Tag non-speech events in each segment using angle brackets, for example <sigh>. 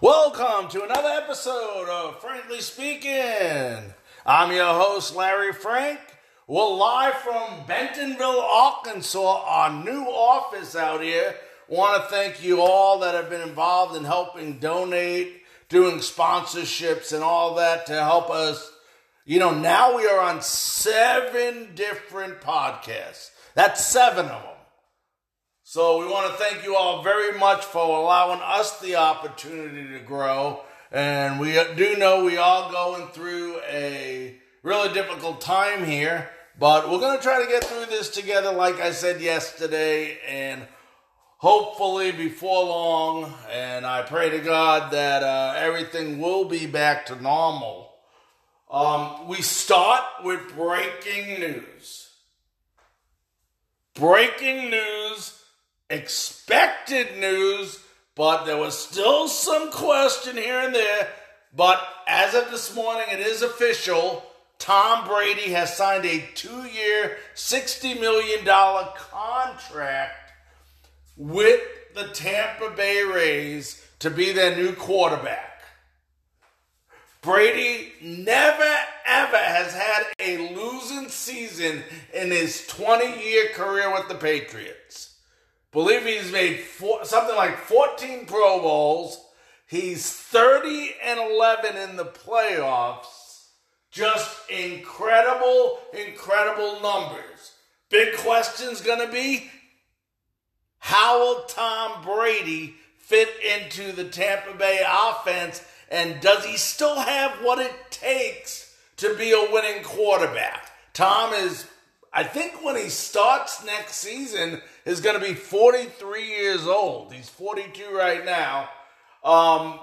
Welcome to another episode of Frankly Speaking. I'm your host, Larry Frank. We're live from Bentonville, Arkansas, our new office out here. Want to thank you all that have been involved in helping donate, doing sponsorships, and all that to help us. You know, now we are on seven different podcasts. That's seven of them. So we want to thank you all very much for allowing us the opportunity to grow. And we do know we are going through a really difficult time here, but we're going to try to get through this together, like I said yesterday, and hopefully before long. And I pray to God that uh, everything will be back to normal. Um, we start with breaking news. Breaking news expected news, but there was still some question here and there. But as of this morning, it is official. Tom Brady has signed a two year, $60 million contract with the Tampa Bay Rays to be their new quarterback. Brady never ever has had a losing season in his 20 year career with the Patriots. Believe he's made four, something like 14 Pro Bowls. He's 30 and 11 in the playoffs. Just incredible, incredible numbers. Big question's going to be how will Tom Brady fit into the Tampa Bay offense? And does he still have what it takes to be a winning quarterback? Tom is I think when he starts next season is going to be 43 years old. He's 42 right now. Um,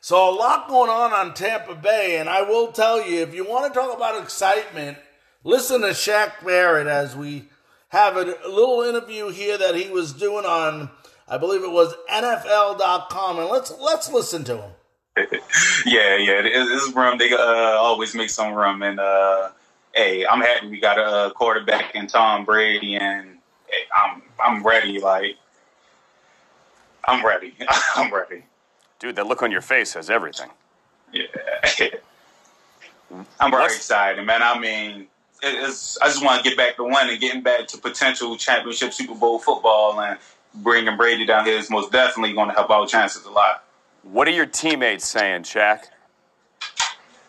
so a lot going on on Tampa Bay, and I will tell you, if you want to talk about excitement, listen to Shaq Barrett as we have a, little interview here that he was doing on, I believe it was NFL.com, and let's let's listen to him. <laughs> yeah, yeah, this rum. They uh, always make some rum, and uh, hey, I'm happy we got a quarterback in Tom Brady, and I'm I'm ready. Like I'm ready. <laughs> I'm ready. Dude, that look on your face says everything. Yeah, <laughs> I'm very excited, man. I mean, it's, I just want to get back to winning, getting back to potential championship Super Bowl football, and bringing Brady down here is most definitely going to help our chances a lot. What are your teammates saying, Shaq?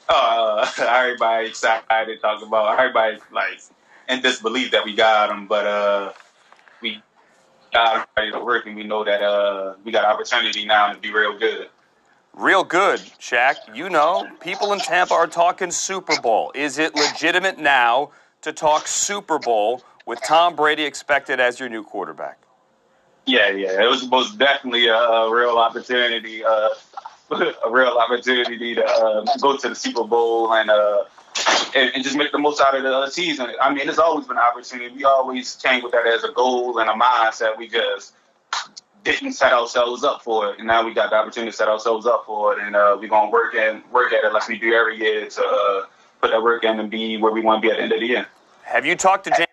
Uh, <laughs> everybody excited, talk about everybody like in disbelief that we got them, but uh, we got everybody to work, and we know that uh, we got opportunity now to be real good. Real good, Shaq. You know, people in Tampa are talking Super Bowl. Is it legitimate now to talk Super Bowl with Tom Brady expected as your new quarterback? Yeah, yeah, it was most definitely a, a real opportunity. Uh, a real opportunity to uh, go to the Super Bowl and, uh, and, and just make the most out of the season. I mean, it's always been an opportunity. We always came with that as a goal and a mindset. We just didn't set ourselves up for it, and now we got the opportunity to set ourselves up for it, and uh, we're gonna work and work at it like we do every year to uh, put that work in and be where we want to be at the end of the year. Have you talked to James?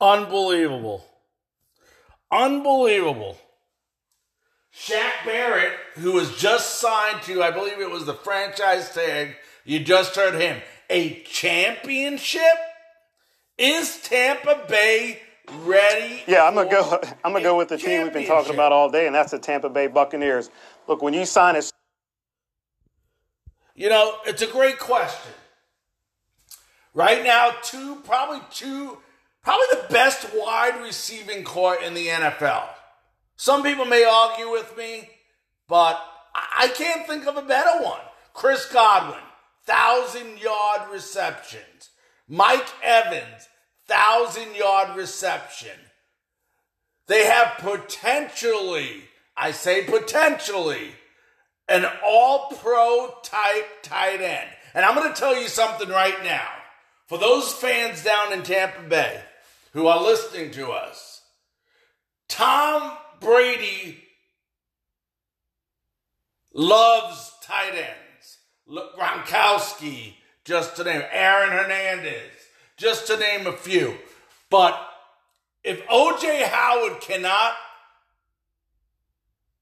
Unbelievable. Unbelievable. Shaq Barrett, who was just signed to, I believe it was the franchise tag, you just heard him, a championship? Is Tampa Bay ready? Yeah, I'm gonna go. <laughs> I'm gonna go with the team we've been talking about all day, and that's the Tampa Bay Buccaneers. Look, when you sign a, you know, it's a great question. Right now, two, probably two, probably the best wide receiving core in the NFL. Some people may argue with me, but I can't think of a better one. Chris Godwin, thousand yard receptions. Mike Evans, thousand yard reception. They have potentially, I say potentially, an all pro type tight end. And I'm going to tell you something right now. For those fans down in Tampa Bay who are listening to us, Tom Brady loves tight ends. Gronkowski, just to name Aaron Hernandez, just to name a few. But if OJ Howard cannot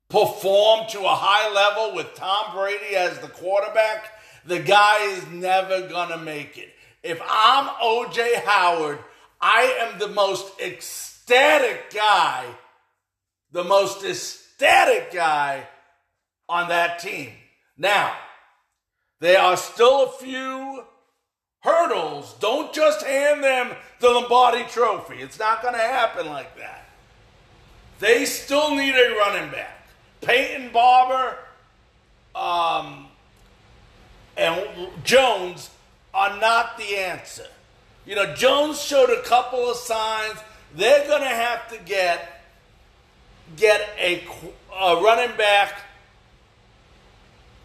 perform to a high level with Tom Brady as the quarterback, the guy is never going to make it. If I'm OJ Howard, I am the most ecstatic guy, the most ecstatic guy on that team. Now, there are still a few hurdles. Don't just hand them the Lombardi trophy. It's not going to happen like that. They still need a running back. Peyton Barber um, and Jones are not the answer. You know, Jones showed a couple of signs. They're going to have to get get a, a running back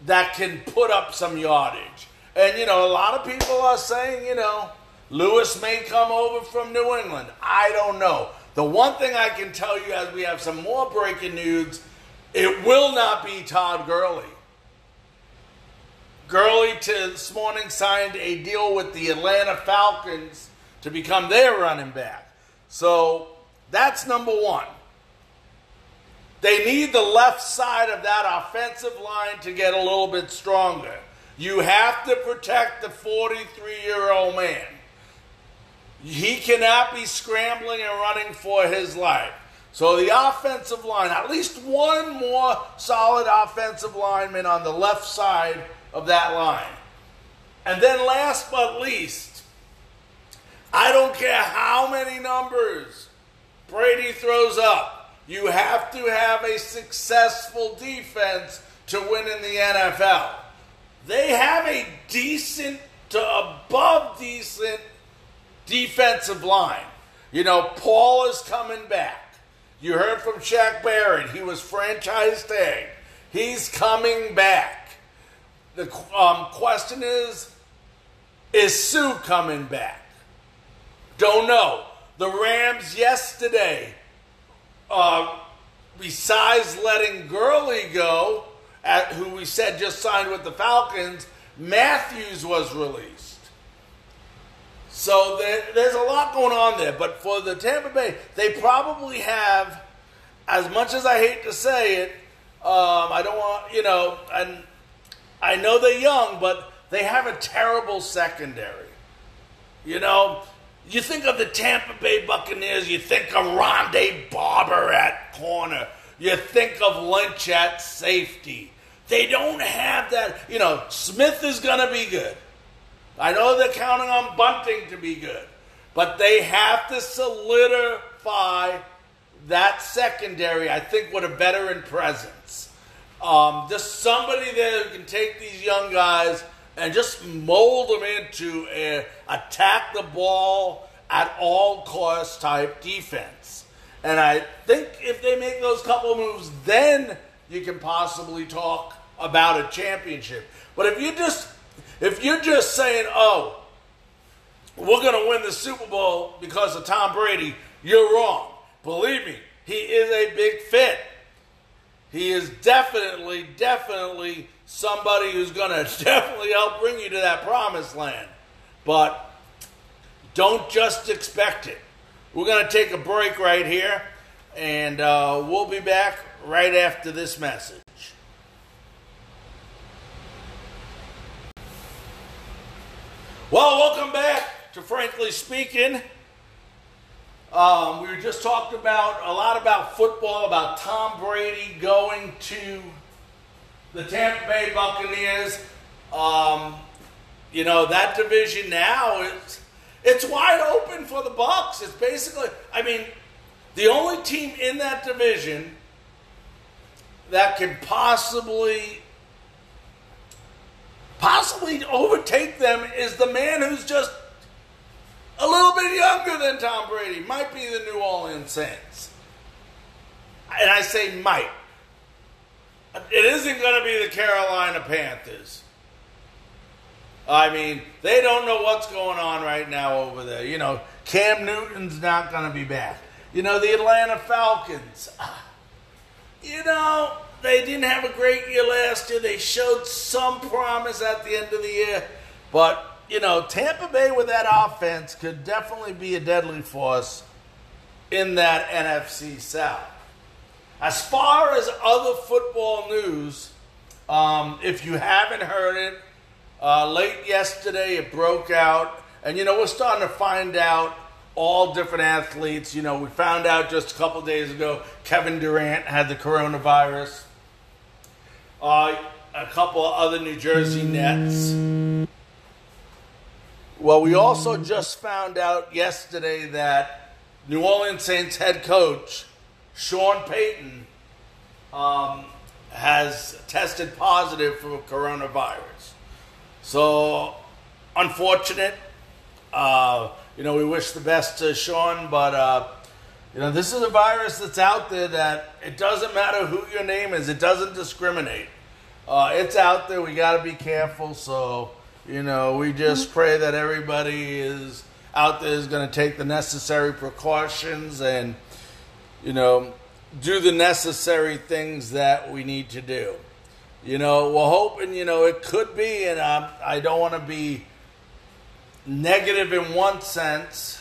that can put up some yardage. And, you know, a lot of people are saying, you know, Lewis may come over from New England. I don't know. The one thing I can tell you as we have some more breaking news, it will not be Todd Gurley. Gurley this morning signed a deal with the Atlanta Falcons to become their running back. So that's number one. They need the left side of that offensive line to get a little bit stronger. You have to protect the 43 year old man. He cannot be scrambling and running for his life. So the offensive line, at least one more solid offensive lineman on the left side of that line. And then last but least, I don't care how many numbers Brady throws up. You have to have a successful defense to win in the NFL. They have a decent to above decent defensive line. You know, Paul is coming back. You heard from Shaq Barrett. He was franchise tag. He's coming back. The um, question is, is Suh coming back? Don't know. The Rams yesterday, uh, besides letting Gurley go, at, who we said just signed with the Falcons, Matthews was released. So there, there's a lot going on there. But for the Tampa Bay, they probably have, as much as I hate to say it, um, I don't want, you know, and I know they're young, but they have a terrible secondary. You know, you think of the Tampa Bay Buccaneers, you think of Rondé Barber at corner, you think of Lynch at safety. They don't have that. You know, Smith is going to be good. I know they're counting on Bunting to be good, but they have to solidify that secondary, I think, with a veteran presence. Um, just somebody there who can take these young guys and just mold them into a attack the ball at all costs type defense. And I think if they make those couple moves, then you can possibly talk about a championship. But if you just if you're just saying, "Oh, we're going to win the Super Bowl because of Tom Brady," you're wrong. Believe me, he is a big fit. He is definitely, definitely somebody who's going <laughs> to definitely help bring you to that promised land. But don't just expect it. We're going to take a break right here, and uh, we'll be back right after this message. Well, welcome back to Frankly Speaking. Um, we were just talking about a lot about football, about Tom Brady going to the Tampa Bay Buccaneers. Um, you know that division now it's it's wide open for the Bucks. It's basically, I mean, the only team in that division that can possibly possibly overtake them is the man who's just a little bit younger than Tom Brady. Might be the New Orleans Saints. And I say might. It isn't going to be the Carolina Panthers. I mean, they don't know what's going on right now over there. You know, Cam Newton's not going to be back. You know, the Atlanta Falcons. <sighs> You know, they didn't have a great year last year. They showed some promise at the end of the year. But, you know, Tampa Bay with that offense could definitely be a deadly force in that NFC South. As far as other football news, um, if you haven't heard it, uh, late yesterday it broke out, and you know we're starting to find out all different athletes. You know, we found out just a couple days ago Kevin Durant had the coronavirus. Uh, a couple other New Jersey Nets. Well, we also just found out yesterday that New Orleans Saints head coach Sean Payton um, has tested positive for coronavirus. So, unfortunate. Uh, you know, we wish the best to Sean, but uh, you know, this is a virus that's out there that it doesn't matter who your name is; it doesn't discriminate. Uh, it's out there. We got to be careful. So, you know, we just pray that everybody is out there is going to take the necessary precautions and, you know, do the necessary things that we need to do. You know, we're hoping, you know, it could be, and I'm, I don't want to be negative in one sense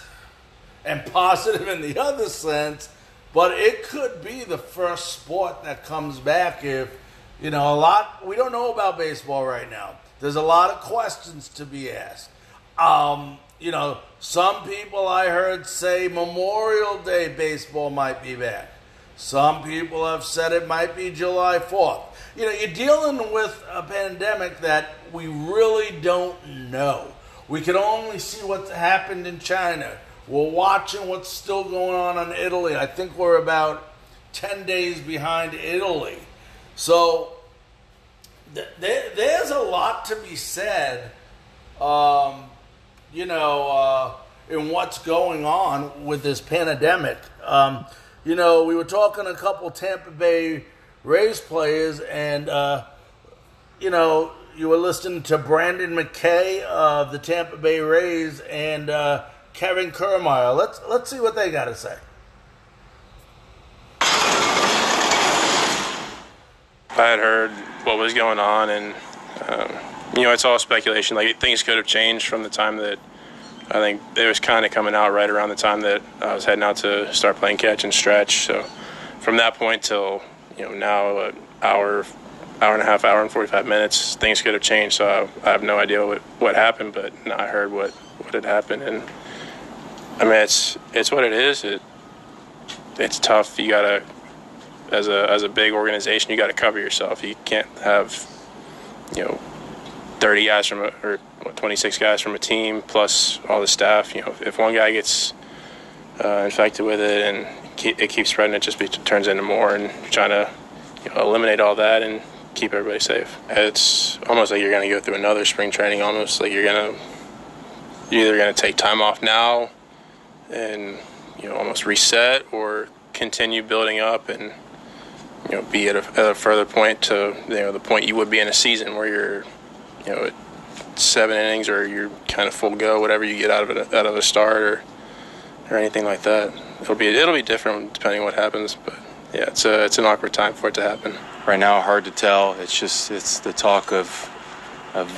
and <laughs> positive in the other sense, but it could be the first sport that comes back if, you know, a lot, we don't know about baseball right now. There's a lot of questions to be asked. Um, you know, some people I heard say Memorial Day baseball might be back. Some people have said it might be July 4th. You know, you're dealing with a pandemic that we really don't know. We can only see what's happened in China. We're watching what's still going on in Italy. I think we're about 10 days behind Italy. So th- there's a lot to be said, um, you know, uh, in what's going on with this pandemic. Um, you know, we were talking a couple Tampa Bay Rays players, and uh, you know, you were listening to Brendan McKay of the Tampa Bay Rays and uh, Kevin Kiermaier. Let's let's see what they got to say. I had heard what was going on, and um, you know, it's all speculation. Like things could have changed from the time that I think it was kind of coming out right around the time that I was heading out to start playing catch and stretch. So from that point till you know now, an hour, hour and a half, hour and forty five minutes, things could have changed. So I, I have no idea what, what happened, but I heard what what had happened, and I mean it's it's what it is. It it's tough. You gotta as a as a big organization, you got to cover yourself. You can't have you know 30 guys from a, or 26 guys from a team plus all the staff. You know, if one guy gets uh, infected with it and it keeps spreading, it just be, turns into more. And trying to you know, eliminate all that and keep everybody safe. It's almost like you're going to go through another spring training. Almost like you're going to you're either going to take time off now and you know almost reset or continue building up and you know, be at a, at a, further point to you know the point you would be in a season where you're, you know, seven innings or you're kind of full go, whatever you get out of it out of a start or or anything like that. It'll be it'll be different depending on what happens, but yeah, it's a it's an awkward time for it to happen. Right now, hard to tell. It's just it's the talk of of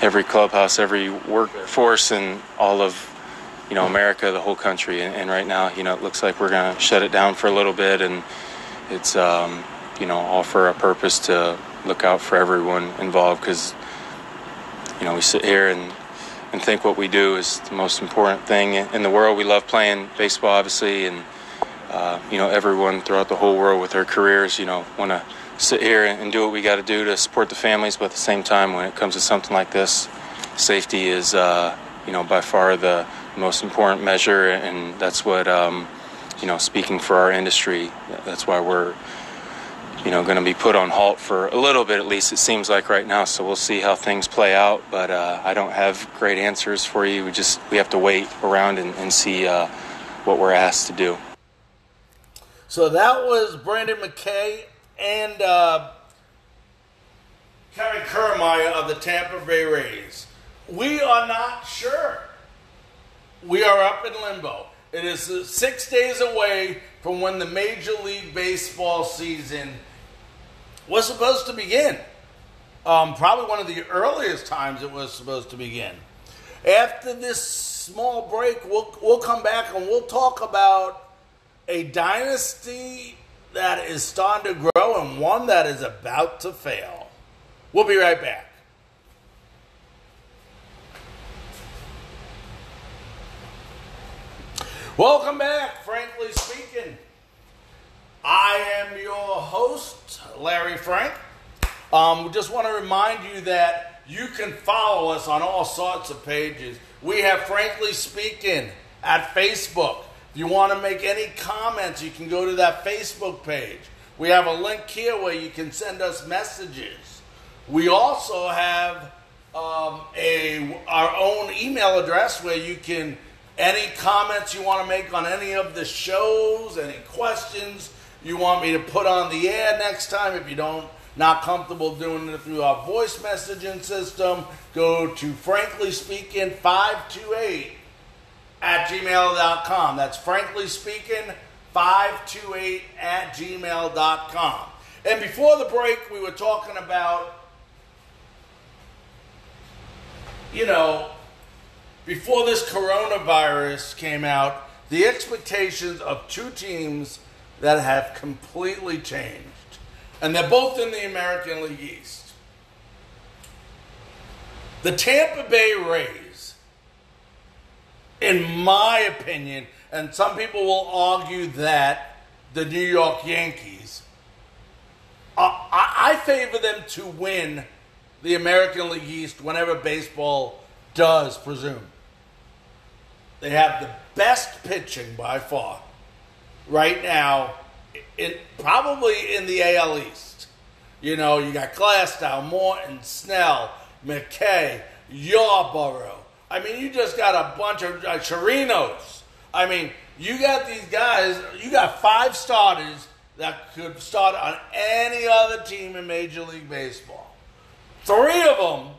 every clubhouse, every workforce, and all of you know America, the whole country. And, and right now, you know, it looks like we're gonna shut it down for a little bit and it's um, you know all for a purpose to look out for everyone involved because you know we sit here and and think what we do is the most important thing in the world. We love playing baseball, obviously, and uh, you know everyone throughout the whole world with their careers, you know, want to sit here and do what we got to do to support the families. But at the same time, when it comes to something like this, safety is uh, you know by far the most important measure, and that's what. Um, you know, speaking for our industry, that's why we're, you know, going to be put on halt for a little bit at least. It seems like right now. So we'll see how things play out. But uh, I don't have great answers for you. We just we have to wait around and, and see uh, what we're asked to do. So that was Brendan McKay and uh, Kevin Kiermaier of the Tampa Bay Rays. We are not sure. We are up in limbo. It is six days away from when the Major League Baseball season was supposed to begin. Um, probably one of the earliest times it was supposed to begin. After this small break, we'll, we'll come back and we'll talk about a dynasty that is starting to grow and one that is about to fail. We'll be right back. Welcome back, frankly speaking. I am your host, Larry Frank. Um, just want to remind you that you can follow us on all sorts of pages. We have Frankly Speaking at Facebook. If you want to make any comments, you can go to that Facebook page. We have a link here where you can send us messages. We also have um, a our own email address where you can any comments you want to make on any of the shows, any questions you want me to put on the air next time. If you don't not comfortable doing it through our voice messaging system, go to frankly speaking 528 at gmail.com. That's frankly speaking 528 at gmail.com. And before the break, we were talking about, you know, before this coronavirus came out, the expectations of two teams that have completely changed. And they're both in the American League East. The Tampa Bay Rays, in my opinion, and some people will argue that the New York Yankees, uh, I, I favor them to win the American League East whenever baseball does presume. They have the best pitching by far right now, in, probably in the AL East. You know, you got Glasnow, Morton, Snell, McKay, Yarborough. I mean, you just got a bunch of uh, Chirinos. I mean, you got these guys, you got five starters that could start on any other team in Major League Baseball. Three of them,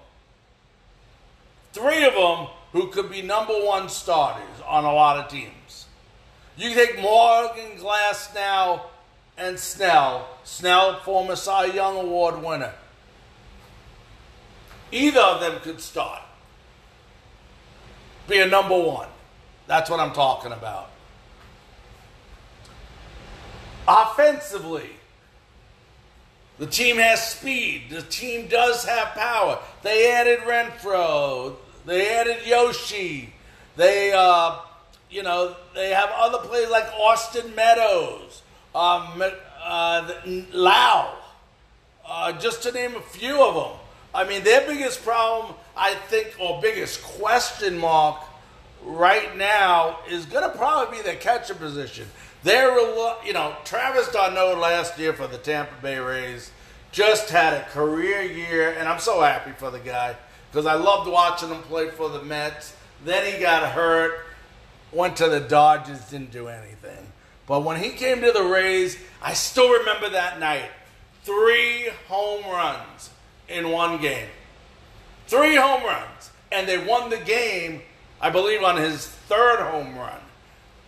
three of them who could be number one starters on a lot of teams. You take Morton Glass now and Snell. Snell, former Cy Young Award winner. Either of them could start. Be a number one. That's what I'm talking about. Offensively, the team has speed. The team does have power. They added Renfroe. They added Yoshi. They, uh, you know, they have other players like Austin Meadows, um, uh, Lowe, uh, just to name a few of them. I mean, their biggest problem, I think, or biggest question mark right now is going to probably be their catcher position. They're, you know, Travis d'Arnaud last year for the Tampa Bay Rays just had a career year, and I'm so happy for the guy because I loved watching him play for the Mets. Then he got hurt, went to the Dodgers, didn't do anything. But when he came to the Rays, I still remember that night. Three home runs in one game. Three home runs. And they won the game, I believe, on his third home run.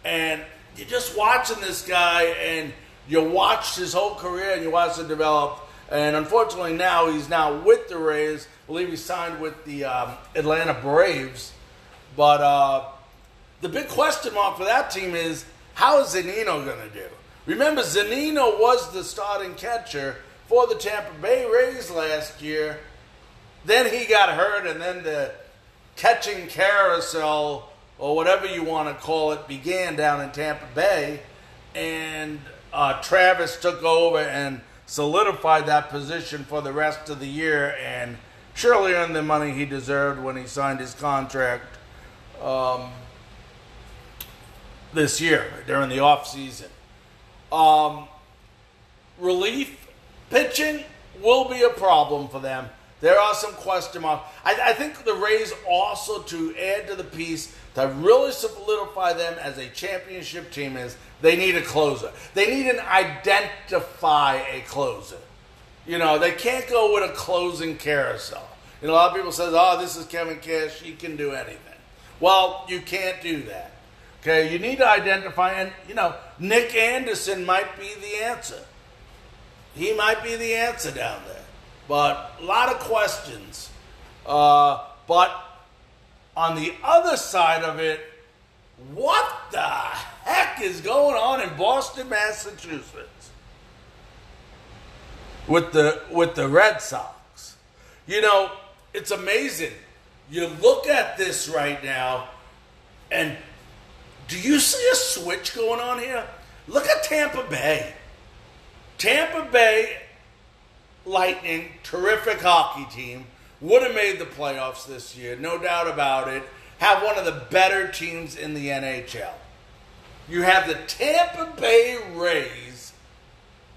And you're just watching this guy, and you watch his whole career, and you watch it develop. And unfortunately, now he's now with the Rays. Believe he signed with the um, Atlanta Braves. But uh, the big question mark for that team is how is Zunino going to do? Remember, Zunino was the starting catcher for the Tampa Bay Rays last year. Then he got hurt, and then the catching carousel, or whatever you want to call it, began down in Tampa Bay. And uh, Travis took over and solidified that position for the rest of the year and surely earned the money he deserved when he signed his contract um, this year during the off season. Um, relief pitching will be a problem for them. There are some question marks. I, I, think the Rays also to add to the piece to really solidify them as a championship team is they need a closer. They need an identify a closer. You know, they can't go with a closing carousel. And a lot of people says, "Oh, this is Kevin Cash. He can do anything." Well, you can't do that. Okay, you need to identify, and you know, Nick Anderson might be the answer. He might be the answer down there, but a lot of questions. Uh, but on the other side of it, what the heck is going on in Boston, Massachusetts? With the with the Red Sox. You know, it's amazing. You look at this right now, and do you see a switch going on here? Look at Tampa Bay. Tampa Bay Lightning, terrific hockey team, would have made the playoffs this year, no doubt about it. Have one of the better teams in the NHL. You have the Tampa Bay Rays,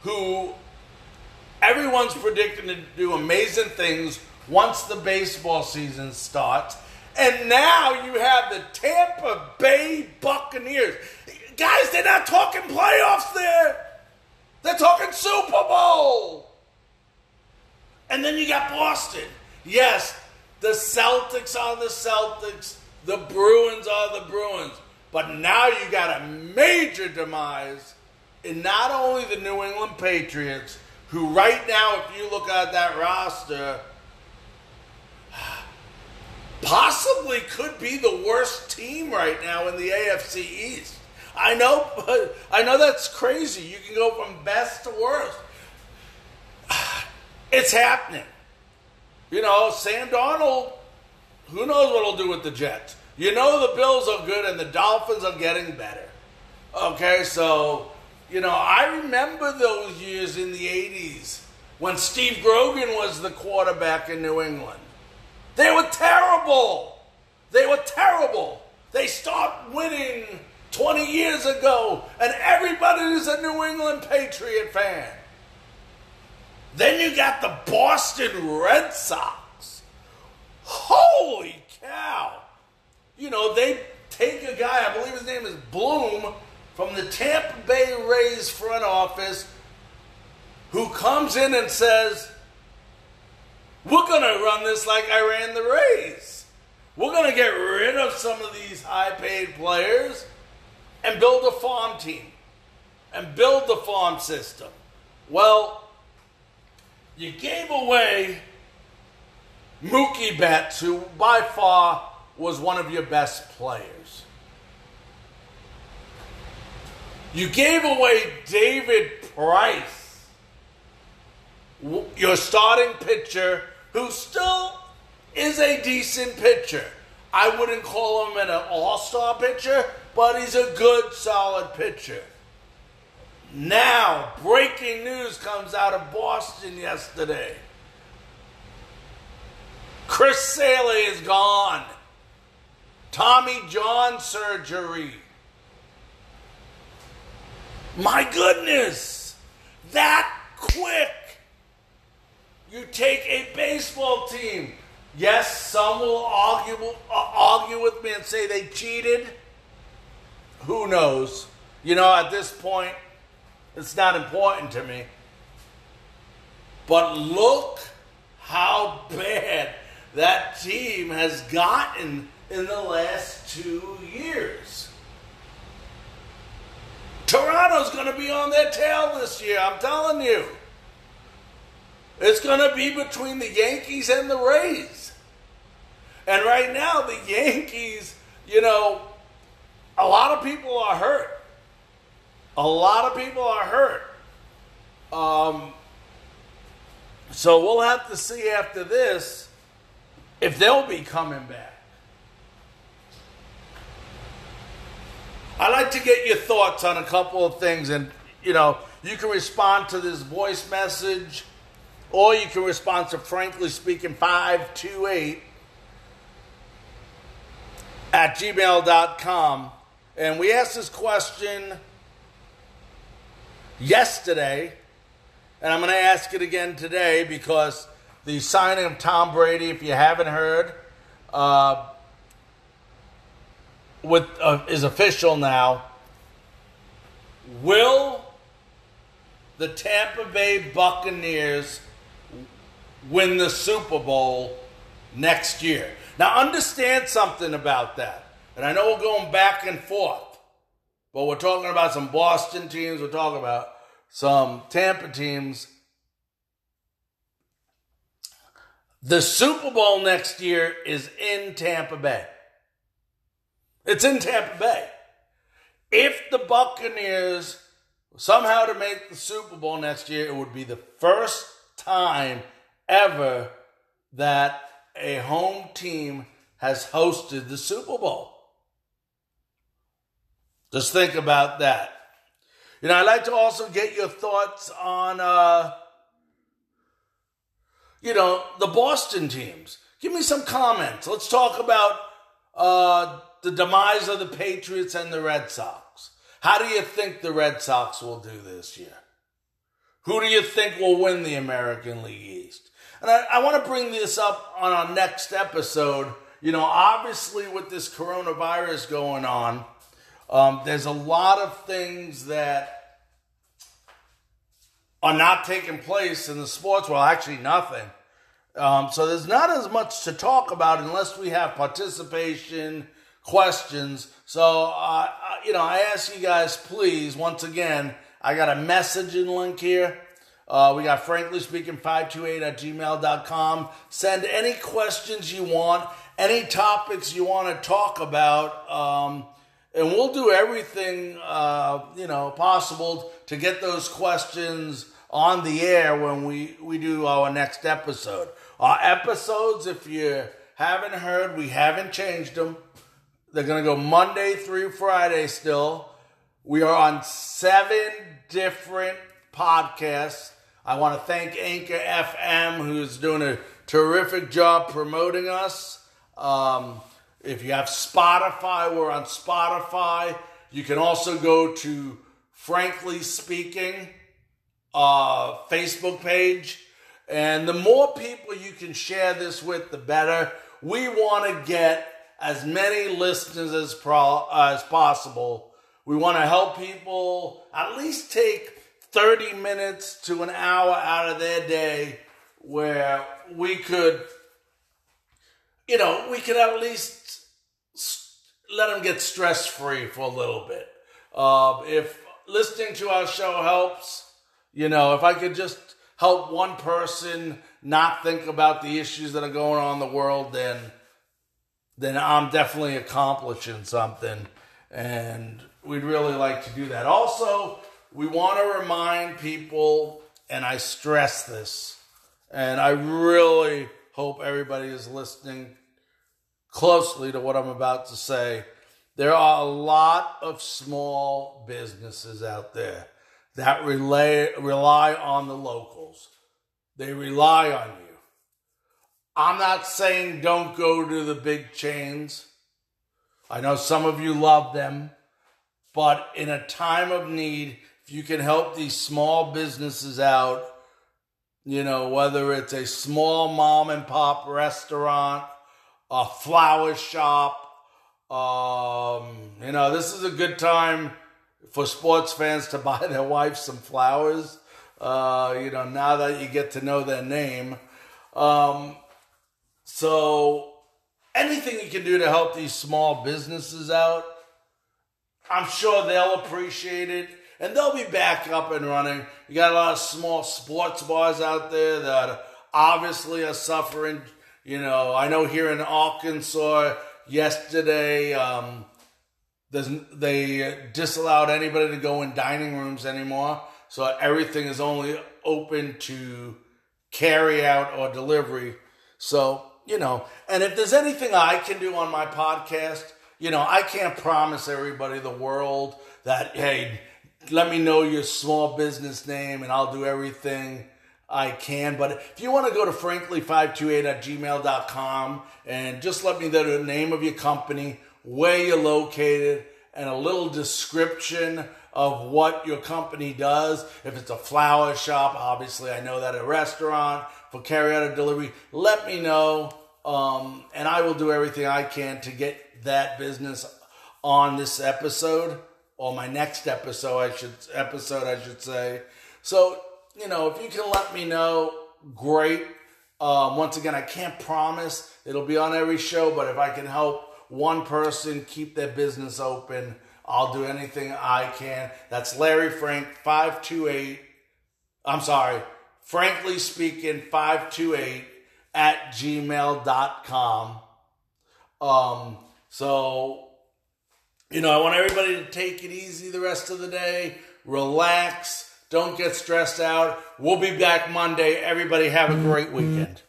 who everyone's predicting to do amazing things once the baseball season starts. And now you have the Tampa Bay Buccaneers. Guys, they're not talking playoffs there. They're talking Super Bowl. And then you got Boston. Yes, the Celtics are the Celtics. The Bruins are the Bruins. But now you got a major demise in not only the New England Patriots, who right now, if you look at that roster, possibly could be the worst team right now in the AFC East. I know, I know that's crazy. You can go from best to worst. It's happening. You know, Sam Darnold. who knows what he'll do with the Jets? You know, the Bills are good and the Dolphins are getting better. Okay, so, you know, I remember those years in the 80s when Steve Grogan was the quarterback in New England. They were terrible. They were terrible. They stopped winning 20 years ago, and everybody is a New England Patriot fan. Then you got the Boston Red Sox. Holy cow! You know, they take a guy, I believe his name is Bloom, from the Tampa Bay Rays front office, who comes in and says, We're going to run this like I ran the Rays. We're going to get rid of some of these high paid players and build a farm team and build the farm system. Well, you gave away Mookie Betts, who by far was one of your best players. You gave away David Price, your starting pitcher, who still is a decent pitcher. I wouldn't call him an all star pitcher, but he's a good, solid pitcher. Now, breaking news comes out of Boston yesterday. Chris Sale is gone. Tommy John surgery. My goodness, that quick. You take a baseball team. Yes, some will argue, argue with me and say they cheated. Who knows? You know, at this point, it's not important to me. But look how bad that team has gotten in the last two years. Toronto's going to be on their tail this year, I'm telling you. It's going to be between the Yankees and the Rays. And right now, the <laughs> Yankees, you know, a lot of people are hurt. A lot of people are hurt. Um, so we'll have to see after this if they'll be coming back. I'd like to get your thoughts on a couple of things, and you know, you can respond to this voice message, or you can respond to Frankly Speaking 528 at gmail.com. And we asked this question yesterday, and I'm going to ask it again today because the signing of Tom Brady, if you haven't heard, uh, with uh, is official now. Will the Tampa Bay Buccaneers win the Super Bowl next year? Now, understand something about that. And I know we're going back and forth, but we're talking about some Boston teams, we're talking about some Tampa teams. The Super Bowl next year is in Tampa Bay. It's in Tampa Bay. If the Buccaneers somehow to make the Super Bowl next year, it would be the first time ever that a home team has hosted the Super Bowl. Just think about that. You know, I'd like to also get your thoughts on, uh, you know, the Boston teams. Give me some comments. Let's talk about uh, the demise of the Patriots and the Red Sox. How do you think the Red Sox will do this year? Who do you think will win the American League East? And I, I want to bring this up on our next episode. You know, obviously, with this coronavirus going on, um, there's a lot of things that are not taking place in the sports world. Actually, nothing. Um, so there's not as much to talk about unless we have participation, questions. So, uh, you know, I ask you guys, please, once again, I got a messaging link here. Uh, we got frankly speaking 528 at gmail.com. Send any questions you want, any topics you want to talk about. Um, and we'll do everything uh, you know possible to get those questions on the air when we we do our next episode. Our episodes, if you haven't heard, we haven't changed them. They're gonna go Monday through Friday still. We are on seven different podcasts. I want to thank Anchor FM, who's doing a terrific job promoting us. Um, if you have Spotify, we're on Spotify. You can also go to Frankly Speaking uh, Facebook page. And the more people you can share this with, the better. We want to get as many listeners as, pro- as possible. We want to help people at least take 30 minutes to an hour out of their day where we could, you know, we could at least let them get stress free for a little bit. Uh, if listening to our show helps, you know, if I could just help one person not think about the issues that are going on in the world, then then I'm definitely accomplishing something. And we'd really like to do that. Also, we want to remind people, and I stress this, and I really hope everybody is listening closely to what I'm about to say. There are a lot of small businesses out there that rely, rely on the locals. They rely on you. I'm not saying don't go to the big chains. I know some of you love them, but in a time of need, if you can help these small businesses out, you know, whether it's a small mom and pop restaurant, a flower shop, um, you know, this is a good time for sports fans to <laughs> buy their wife some flowers. Uh, you know, now that you get to know their name. Um, so anything you can do to help these small businesses out, I'm sure they'll appreciate it. And they'll be back up and running. You got a lot of small sports bars out there that obviously are suffering. You know, I know here in Arkansas yesterday, um, they disallowed anybody to go in dining rooms anymore. So everything is only open to carry out or delivery. So, you know, and if there's anything I can do on my podcast, you know, I can't promise everybody the world that, hey, let me know your small business name and I'll do everything I can. But if you want to go to frankly528 at gmail.com and just let me know the name of your company, where you're located, and a little description of what your company does. If it's a flower shop, obviously I know that a restaurant for carry out or delivery, let me know. Um, and I will do everything I can to get that business on this episode or my next episode. I should episode I should say. So you know, if you can let me know, great. Um, once again, I can't promise it'll be on every show, but if I can help one person keep their business open, I'll do anything I can. That's Larry Frank 528. I'm sorry, frankly speaking, 528 at gmail.com. Um, so, you know, I want everybody to take it easy the rest of the day, relax, Don't get stressed out. We'll be back Monday. Everybody have a great weekend.